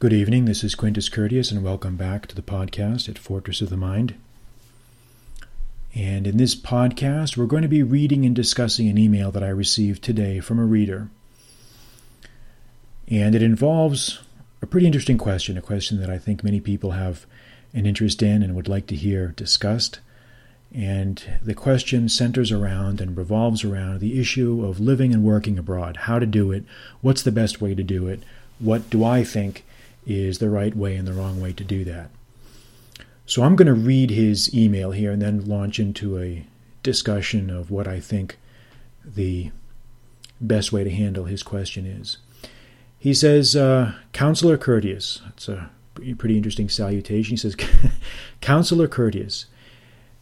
Good evening. This is Quintus Curtius, and welcome back to the podcast at Fortress of the Mind. And in this podcast, we're going to be reading and discussing an email that I received today from a reader. And it involves a pretty interesting question, a question that I think many people have an interest in and would like to hear discussed. And the question centers around and revolves around the issue of living and working abroad, how to do it, what's the best way to do it, what do I think is the right way and the wrong way to do that. So I'm going to read his email here and then launch into a discussion of what I think the best way to handle his question is. He says, uh, Counselor Curtius, that's a pretty interesting salutation. He says, Counselor Curtius,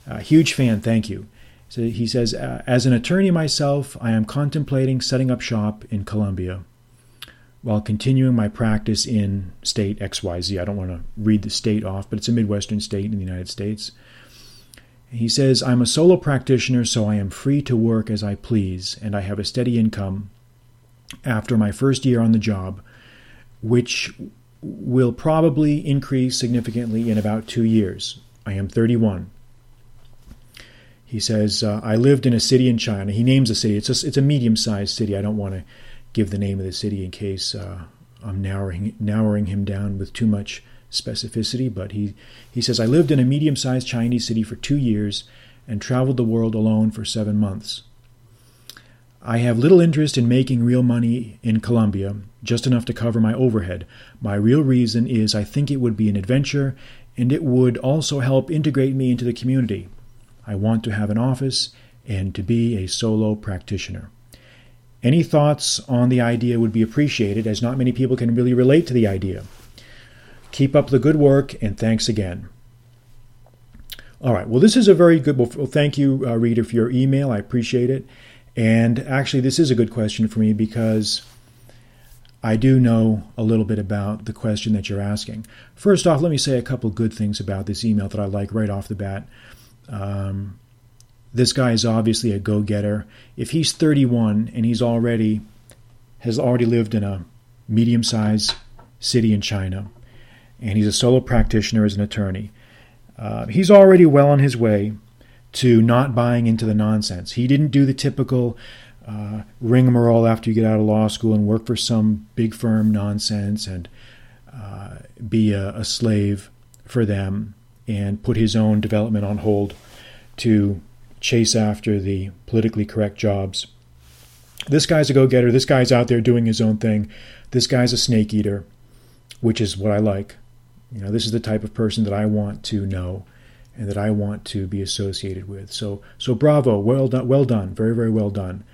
a huge fan, thank you. So he says, As an attorney myself, I am contemplating setting up shop in Colombia while continuing my practice in state XYZ. I don't want to read the state off, but it's a Midwestern state in the United States. He says, I'm a solo practitioner, so I am free to work as I please, and I have a steady income after my first year on the job, which will probably increase significantly in about two years. I am 31. He says, uh, I lived in a city in China. He names a city. It's a, it's a medium sized city. I don't want to give the name of the city in case uh, I'm narrowing, narrowing him down with too much specificity, but he, he says, I lived in a medium sized Chinese city for two years and traveled the world alone for seven months. I have little interest in making real money in Colombia, just enough to cover my overhead. My real reason is I think it would be an adventure and it would also help integrate me into the community. I want to have an office and to be a solo practitioner. Any thoughts on the idea would be appreciated, as not many people can really relate to the idea. Keep up the good work, and thanks again. All right, well, this is a very good. Well, thank you, uh, reader, for your email. I appreciate it. And actually, this is a good question for me because I do know a little bit about the question that you're asking. First off, let me say a couple good things about this email that I like right off the bat. Um, this guy is obviously a go-getter. If he's 31 and he's already has already lived in a medium-sized city in China, and he's a solo practitioner as an attorney, uh, he's already well on his way to not buying into the nonsense. He didn't do the typical uh, rigmarole after you get out of law school and work for some big firm nonsense and uh, be a, a slave for them and put his own development on hold to chase after the politically correct jobs. This guy's a go getter. This guy's out there doing his own thing. This guy's a snake eater, which is what I like. You know, this is the type of person that I want to know and that I want to be associated with. So, so bravo, well done, well done, very, very well done.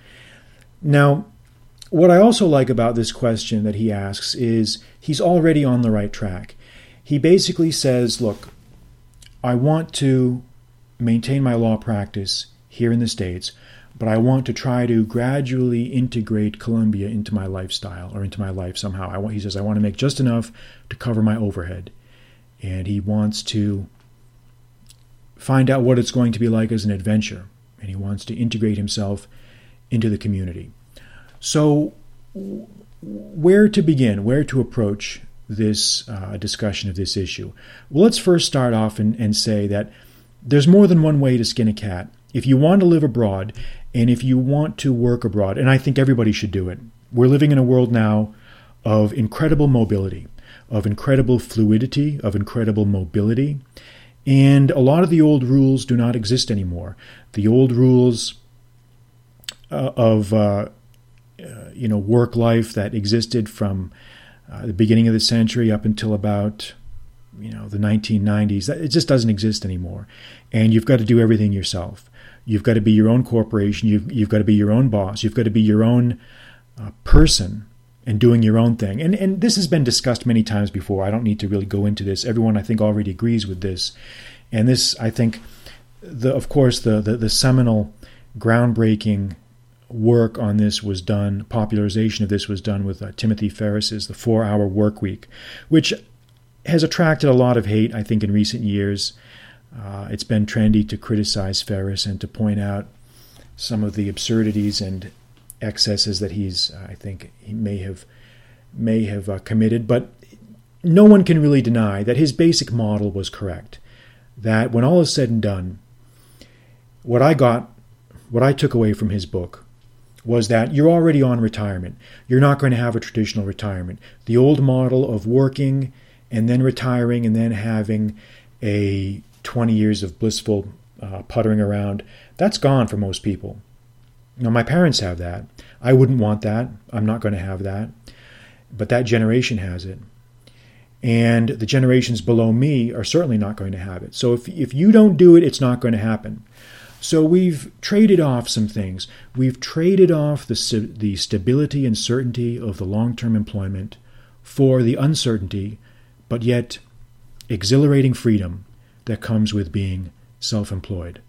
Now, what I also like about this question that he asks is he's already on the right track. He basically says, Look, I want to maintain my law practice here in the States, but I want to try to gradually integrate Colombia into my lifestyle or into my life somehow. I want, he says, I want to make just enough to cover my overhead. And he wants to find out what it's going to be like as an adventure. And he wants to integrate himself into the community. So, where to begin, where to approach this uh, discussion of this issue? Well, let's first start off and, and say that there's more than one way to skin a cat. If you want to live abroad and if you want to work abroad, and I think everybody should do it, we're living in a world now of incredible mobility, of incredible fluidity, of incredible mobility. And a lot of the old rules do not exist anymore. The old rules uh, of uh, uh, you know work life that existed from uh, the beginning of the century up until about you know the 1990s it just doesn't exist anymore. And you've got to do everything yourself. You've got to be your own corporation. You've, you've got to be your own boss. You've got to be your own uh, person and doing your own thing. And and this has been discussed many times before. I don't need to really go into this. Everyone i think already agrees with this. And this i think the of course the the, the seminal groundbreaking work on this was done popularization of this was done with uh, timothy ferriss's the four hour work week which has attracted a lot of hate, I think, in recent years. Uh, it's been trendy to criticize Ferriss and to point out some of the absurdities and excesses that he's, uh, I think, he may have may have uh, committed. But no one can really deny that his basic model was correct. That when all is said and done, what I got, what I took away from his book was that you're already on retirement. You're not going to have a traditional retirement. The old model of working and then retiring and then having a 20 years of blissful uh, puttering around, that's gone for most people. Now, my parents have that. I wouldn't want that. I'm not going to have that. But that generation has it. And the generations below me are certainly not going to have it. So if, if you don't do it, it's not going to happen. So we've traded off some things. We've traded off the, the stability and certainty of the long term employment for the uncertainty, but yet exhilarating freedom that comes with being self employed.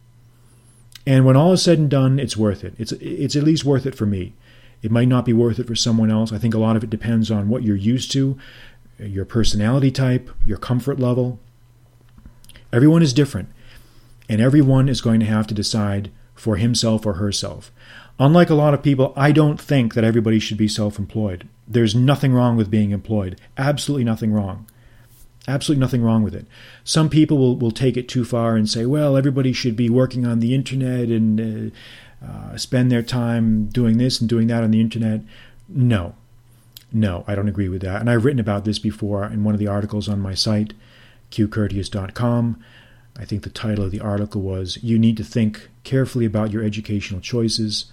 And when all is said and done, it's worth it. It's, it's at least worth it for me. It might not be worth it for someone else. I think a lot of it depends on what you're used to, your personality type, your comfort level. Everyone is different, and everyone is going to have to decide for himself or herself. Unlike a lot of people, I don't think that everybody should be self employed. There's nothing wrong with being employed. Absolutely nothing wrong. Absolutely nothing wrong with it. Some people will, will take it too far and say, well, everybody should be working on the internet and uh, uh, spend their time doing this and doing that on the internet. No, no, I don't agree with that. And I've written about this before in one of the articles on my site, qcurtius.com. I think the title of the article was You Need to Think Carefully About Your Educational Choices.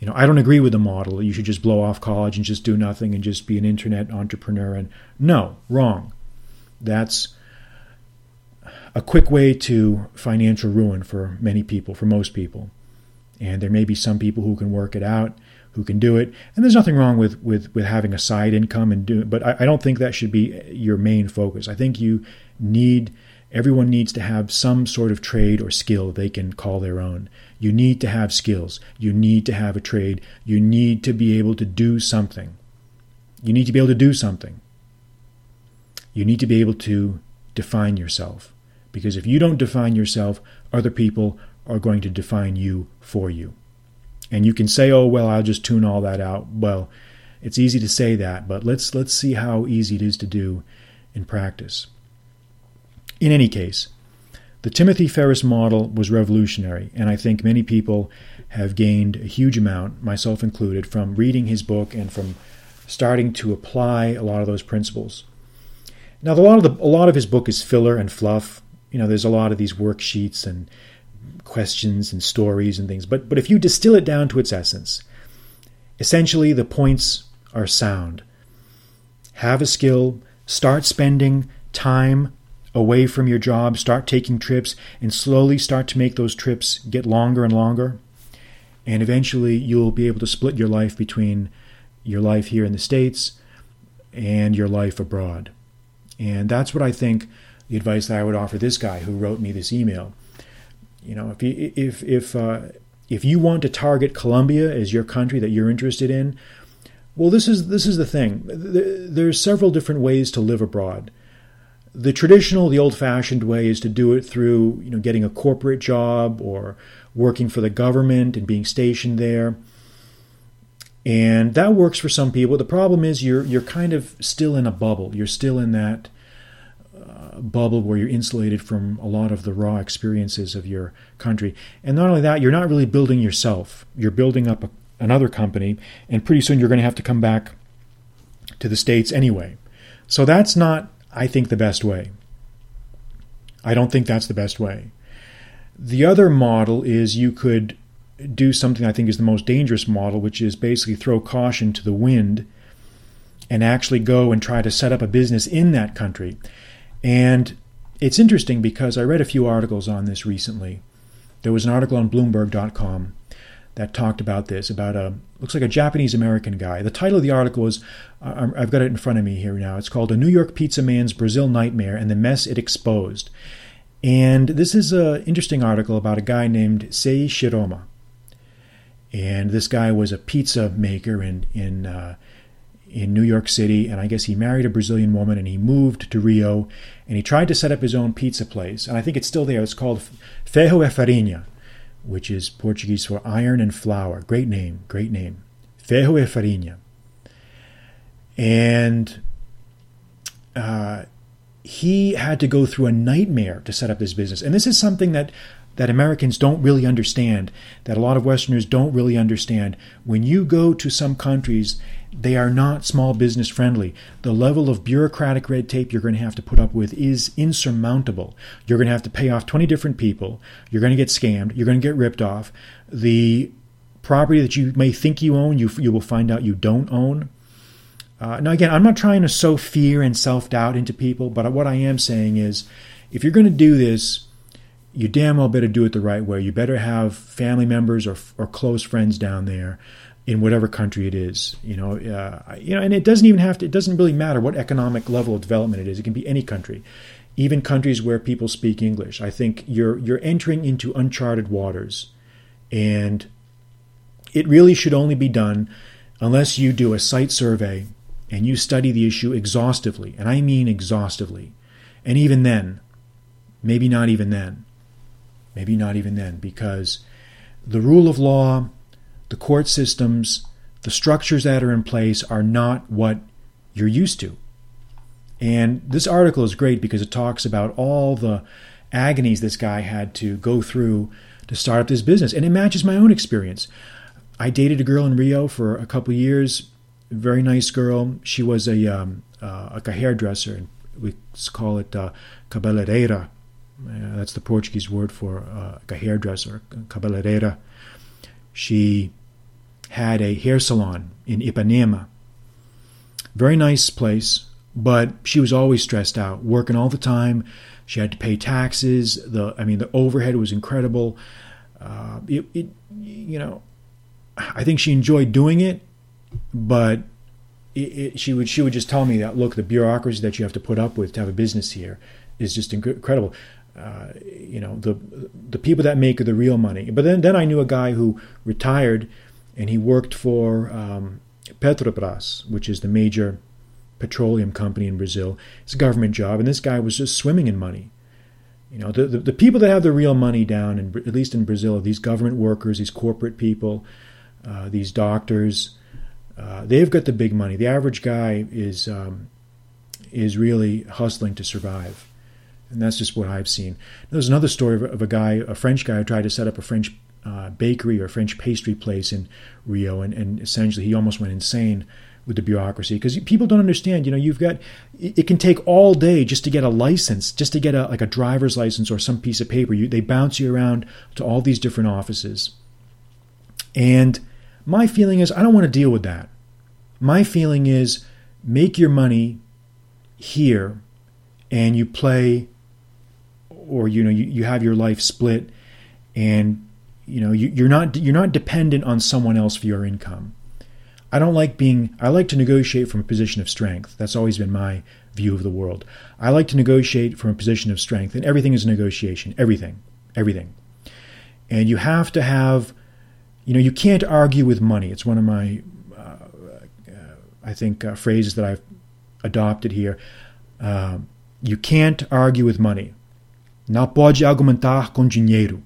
You know, I don't agree with the model. You should just blow off college and just do nothing and just be an internet entrepreneur. And no, wrong. That's a quick way to financial ruin for many people, for most people. And there may be some people who can work it out, who can do it. And there's nothing wrong with with, with having a side income and do but I, I don't think that should be your main focus. I think you need everyone needs to have some sort of trade or skill they can call their own. You need to have skills. You need to have a trade. You need to be able to do something. You need to be able to do something. You need to be able to define yourself. Because if you don't define yourself, other people are going to define you for you. And you can say, "Oh, well, I'll just tune all that out." Well, it's easy to say that, but let's let's see how easy it is to do in practice. In any case, the Timothy Ferriss model was revolutionary, and I think many people have gained a huge amount, myself included, from reading his book and from starting to apply a lot of those principles. Now, a lot of the, a lot of his book is filler and fluff. You know, there's a lot of these worksheets and questions and stories and things. But but if you distill it down to its essence, essentially the points are sound. Have a skill. Start spending time away from your job. Start taking trips, and slowly start to make those trips get longer and longer. And eventually, you'll be able to split your life between your life here in the states and your life abroad. And that's what I think the advice that I would offer this guy who wrote me this email. You know, if you, if if uh, if you want to target Colombia as your country that you're interested in, well, this is this is the thing. There's several different ways to live abroad. The traditional, the old-fashioned way is to do it through you know getting a corporate job or working for the government and being stationed there. And that works for some people. The problem is you're you're kind of still in a bubble. You're still in that uh, bubble where you're insulated from a lot of the raw experiences of your country. And not only that, you're not really building yourself. You're building up a, another company, and pretty soon you're going to have to come back to the states anyway. So that's not, I think, the best way. I don't think that's the best way. The other model is you could do something I think is the most dangerous model, which is basically throw caution to the wind and actually go and try to set up a business in that country. And it's interesting because I read a few articles on this recently. There was an article on Bloomberg.com that talked about this, about a looks like a Japanese American guy. The title of the article is I've got it in front of me here now. It's called "A New York Pizza Man's Brazil Nightmare and the Mess It Exposed." And this is an interesting article about a guy named Sei Shiroma. And this guy was a pizza maker in in uh, in New York City, and I guess he married a Brazilian woman, and he moved to Rio, and he tried to set up his own pizza place, and I think it's still there. It's called Ferro e Farinha, which is Portuguese for iron and flour. Great name, great name. Ferro e Farinha. And uh, he had to go through a nightmare to set up this business. And this is something that that Americans don't really understand, that a lot of Westerners don't really understand. When you go to some countries, they are not small business friendly. The level of bureaucratic red tape you're going to have to put up with is insurmountable. You're going to have to pay off 20 different people. You're going to get scammed. You're going to get ripped off. The property that you may think you own, you, you will find out you don't own. Uh, now, again, I'm not trying to sow fear and self doubt into people, but what I am saying is if you're going to do this, you damn well better do it the right way. You better have family members or, or close friends down there in whatever country it is. You know, uh, you know, and it doesn't even have to. It doesn't really matter what economic level of development it is. It can be any country, even countries where people speak English. I think you're you're entering into uncharted waters, and it really should only be done unless you do a site survey and you study the issue exhaustively, and I mean exhaustively. And even then, maybe not even then, maybe not even then, because the rule of law, the court systems, the structures that are in place are not what you're used to. And this article is great because it talks about all the agonies this guy had to go through to start up this business. And it matches my own experience. I dated a girl in Rio for a couple years very nice girl. She was a um, uh, like a hairdresser. And we call it uh. Uh, that's the Portuguese word for uh, a hairdresser, cabeleireira. She had a hair salon in Ipanema. Very nice place, but she was always stressed out, working all the time. She had to pay taxes. The I mean, the overhead was incredible. Uh, it, it, you know, I think she enjoyed doing it, but it, it, she would she would just tell me that look, the bureaucracy that you have to put up with to have a business here is just incredible. Uh, you know the the people that make the real money. But then then I knew a guy who retired, and he worked for um, Petrobras, which is the major petroleum company in Brazil. It's a government job, and this guy was just swimming in money. You know, the, the, the people that have the real money down, in, at least in Brazil, are these government workers, these corporate people, uh, these doctors, uh, they've got the big money. The average guy is um, is really hustling to survive, and that's just what I've seen. There's another story of, of a guy, a French guy, who tried to set up a French uh, bakery or French pastry place in Rio, and, and essentially he almost went insane with the bureaucracy because people don't understand. You know, you've got it, can take all day just to get a license, just to get a like a driver's license or some piece of paper. You, they bounce you around to all these different offices, and my feeling is I don't want to deal with that. My feeling is make your money here and you play or you know you, you have your life split and you know you, you're not you're not dependent on someone else for your income. I don't like being I like to negotiate from a position of strength. That's always been my view of the world. I like to negotiate from a position of strength and everything is negotiation. Everything. Everything. And you have to have you know, you can't argue with money. It's one of my, uh, I think, uh, phrases that I've adopted here. Uh, you can't argue with money. Não pode argumentar com dinheiro.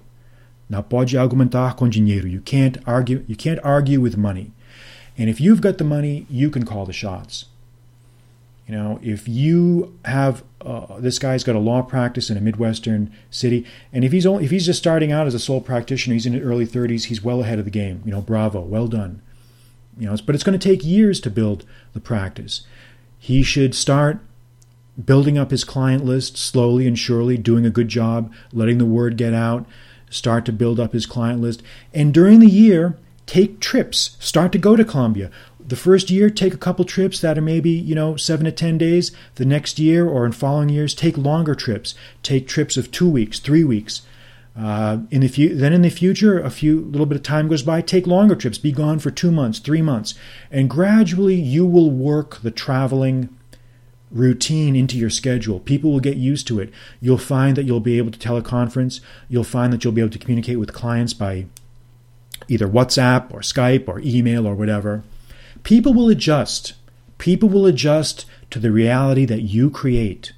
Não pode argumentar com dinheiro. You can't argue. You can't argue with money. And if you've got the money, you can call the shots. You know, if you have uh, this guy's got a law practice in a midwestern city, and if he's only if he's just starting out as a sole practitioner, he's in his early 30s, he's well ahead of the game. You know, bravo, well done. You know, but it's going to take years to build the practice. He should start building up his client list slowly and surely, doing a good job, letting the word get out, start to build up his client list, and during the year, take trips. Start to go to Colombia. The first year take a couple trips that are maybe you know seven to ten days. The next year or in following years take longer trips. Take trips of two weeks three weeks. Uh, in the fu- then in the future a few little bit of time goes by take longer trips. Be gone for two months three months. And gradually you will work the traveling routine into your schedule people will get used to it you'll find that you'll be able to teleconference you'll find that you'll be able to communicate with clients by either whatsapp or skype or email or whatever People will adjust. People will adjust to the reality that you create.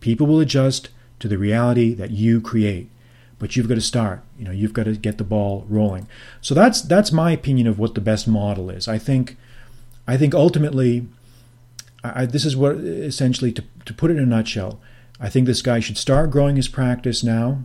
People will adjust to the reality that you create. But you've got to start. You know, you've got to get the ball rolling. So that's that's my opinion of what the best model is. I think I think ultimately I, this is what essentially to, to put it in a nutshell. I think this guy should start growing his practice now.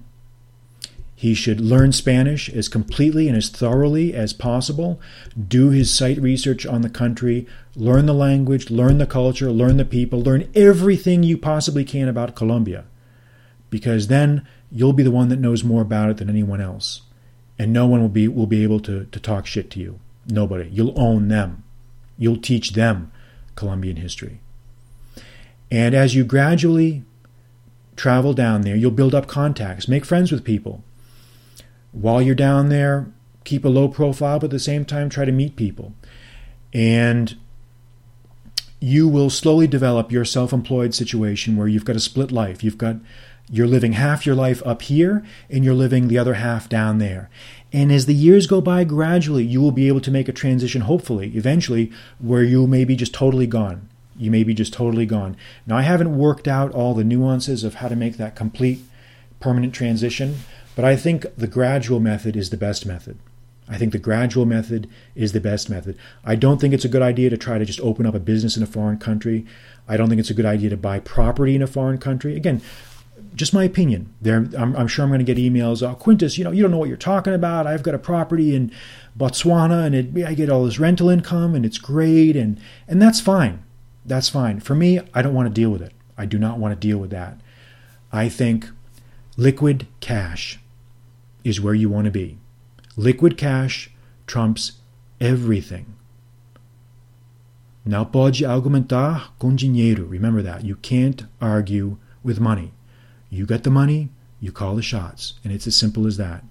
He should learn Spanish as completely and as thoroughly as possible, do his site research on the country, learn the language, learn the culture, learn the people, learn everything you possibly can about Colombia. Because then you'll be the one that knows more about it than anyone else. And no one will be will be able to, to talk shit to you. Nobody. You'll own them. You'll teach them Colombian history. And as you gradually travel down there, you'll build up contacts, make friends with people while you're down there, keep a low profile, but at the same time, try to meet people. And you will slowly develop your self employed situation where you've got a split life. You've got you're living half your life up here and you're living the other half down there. And as the years go by, gradually you will be able to make a transition, hopefully, eventually, where you may be just totally gone. You may be just totally gone. Now, I haven't worked out all the nuances of how to make that complete permanent transition, but I think the gradual method is the best method. I think the gradual method is the best method. I don't think it's a good idea to try to just open up a business in a foreign country. I don't think it's a good idea to buy property in a foreign country. Again, just my opinion. There, I'm, I'm sure I'm going to get emails. Oh, Quintus, you know, you don't know what you're talking about. I've got a property in Botswana, and it, I get all this rental income, and it's great, and and that's fine. That's fine. For me, I don't want to deal with it. I do not want to deal with that. I think liquid cash is where you want to be. Liquid cash trumps everything. Não pode argumentar com dinheiro. Remember that. You can't argue with money. You get the money, you call the shots. And it's as simple as that.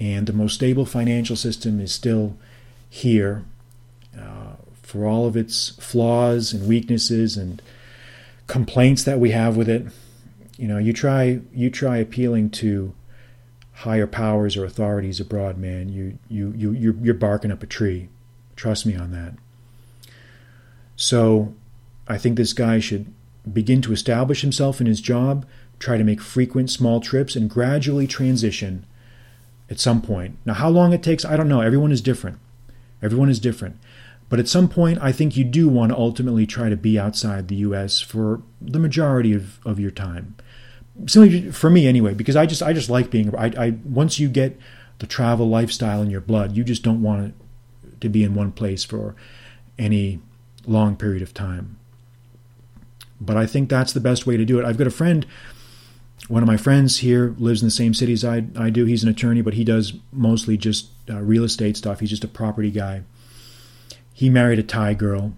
And the most stable financial system is still here uh, for all of its flaws and weaknesses and complaints that we have with it. You know, you try you try appealing to higher powers or authorities abroad, man, you you you you're, you're barking up a tree. Trust me on that. So, I think this guy should begin to establish himself in his job, try to make frequent small trips, and gradually transition at some point. Now, how long it takes, I don't know. Everyone is different. Everyone is different. But at some point, I think you do want to ultimately try to be outside the U.S. for the majority of, of your time simply for me anyway, because I just I just like being. I, I once you get the travel lifestyle in your blood, you just don't want to be in one place for any long period of time. But I think that's the best way to do it. I've got a friend. One of my friends here lives in the same city as I, I do. He's an attorney, but he does mostly just uh, real estate stuff. He's just a property guy. He married a Thai girl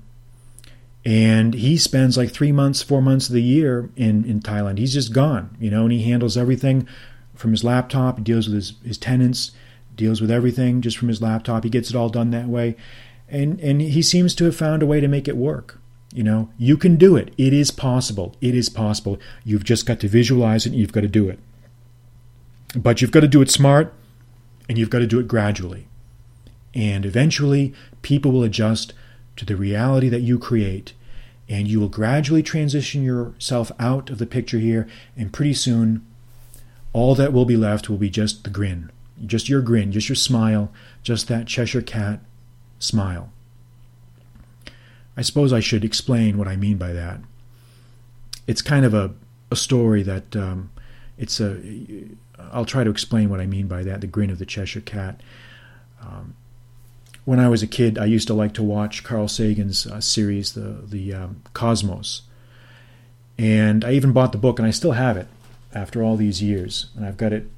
and he spends like three months, four months of the year in, in Thailand. He's just gone, you know, and he handles everything from his laptop. He deals with his, his tenants, deals with everything just from his laptop. He gets it all done that way. And, and he seems to have found a way to make it work. You know, you can do it. It is possible. It is possible. You've just got to visualize it and you've got to do it. But you've got to do it smart and you've got to do it gradually. And eventually, people will adjust to the reality that you create and you will gradually transition yourself out of the picture here, and pretty soon, all that will be left will be just the grin, just your grin, just your smile, just that Cheshire cat smile. I suppose I should explain what I mean by that. It's kind of a, a story that um, it's a. I'll try to explain what I mean by that. The grin of the Cheshire cat. Um, when I was a kid, I used to like to watch Carl Sagan's uh, series, the the um, Cosmos, and I even bought the book, and I still have it after all these years, and I've got it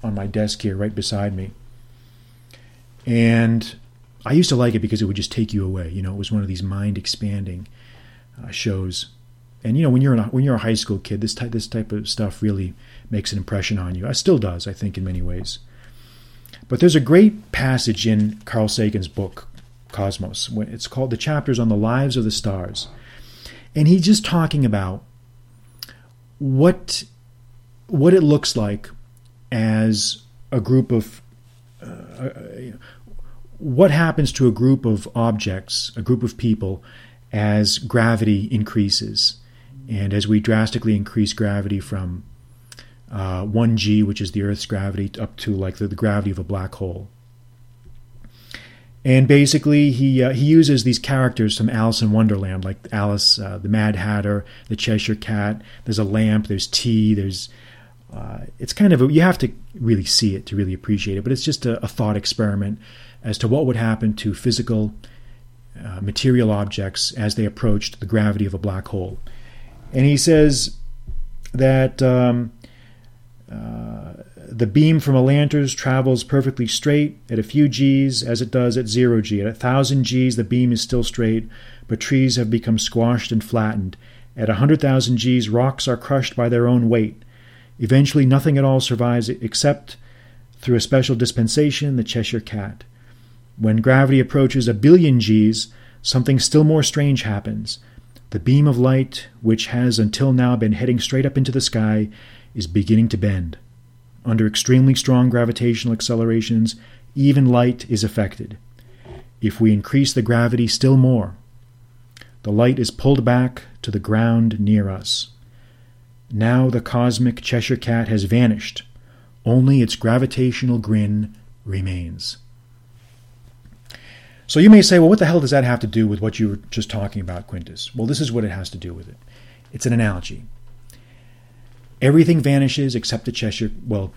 on my desk here, right beside me. And I used to like it because it would just take you away. You know, it was one of these mind expanding uh, shows. And you know, when you're a, when you're a high school kid, this type this type of stuff really makes an impression on you. It still does, I think, in many ways. But there's a great passage in Carl Sagan's book, Cosmos. It's called The Chapters on the Lives of the Stars. And he's just talking about what, what it looks like as a group of. Uh, what happens to a group of objects, a group of people, as gravity increases? And as we drastically increase gravity from uh, 1g, which is the Earth's gravity, up to like the, the gravity of a black hole. And basically, he uh, he uses these characters from Alice in Wonderland, like Alice, uh, the Mad Hatter, the Cheshire Cat. There's a lamp. There's tea. There's uh, it's kind of a, you have to really see it to really appreciate it. But it's just a, a thought experiment as to what would happen to physical uh, material objects as they approached the gravity of a black hole. And he says that um, uh, the beam from a lantern travels perfectly straight at a few g's as it does at zero g. At a thousand g's, the beam is still straight, but trees have become squashed and flattened. At a hundred thousand g's, rocks are crushed by their own weight. Eventually, nothing at all survives except, through a special dispensation, the Cheshire Cat. When gravity approaches a billion g's, something still more strange happens. The beam of light, which has until now been heading straight up into the sky, is beginning to bend. Under extremely strong gravitational accelerations, even light is affected. If we increase the gravity still more, the light is pulled back to the ground near us. Now the cosmic Cheshire Cat has vanished. Only its gravitational grin remains. So you may say, well, what the hell does that have to do with what you were just talking about, Quintus? Well, this is what it has to do with it. It's an analogy. Everything vanishes except the Cheshire. Well,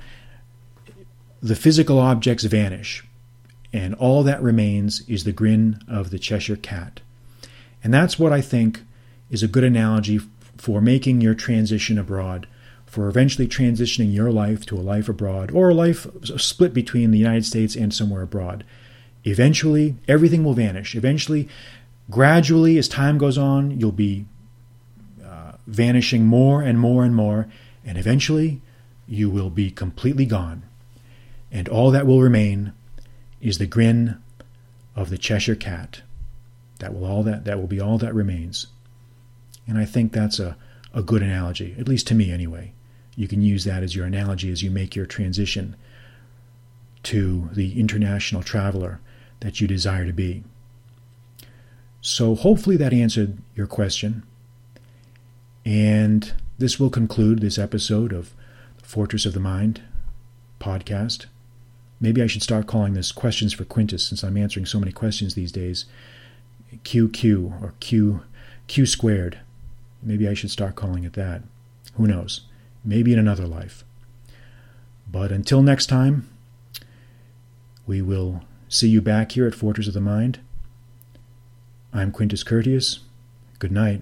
the physical objects vanish, and all that remains is the grin of the Cheshire cat. And that's what I think is a good analogy for making your transition abroad, for eventually transitioning your life to a life abroad or a life split between the United States and somewhere abroad. Eventually, everything will vanish. Eventually, gradually, as time goes on, you'll be uh, vanishing more and more and more, and eventually, you will be completely gone. And all that will remain is the grin of the Cheshire Cat. That will all that that will be all that remains. And I think that's a, a good analogy, at least to me anyway. You can use that as your analogy as you make your transition to the international traveler that you desire to be. So, hopefully, that answered your question. And this will conclude this episode of the Fortress of the Mind podcast. Maybe I should start calling this Questions for Quintus since I'm answering so many questions these days. QQ or Q Q squared. Maybe I should start calling it that. Who knows? Maybe in another life. But until next time, we will see you back here at Fortress of the Mind. I'm Quintus Curtius. Good night.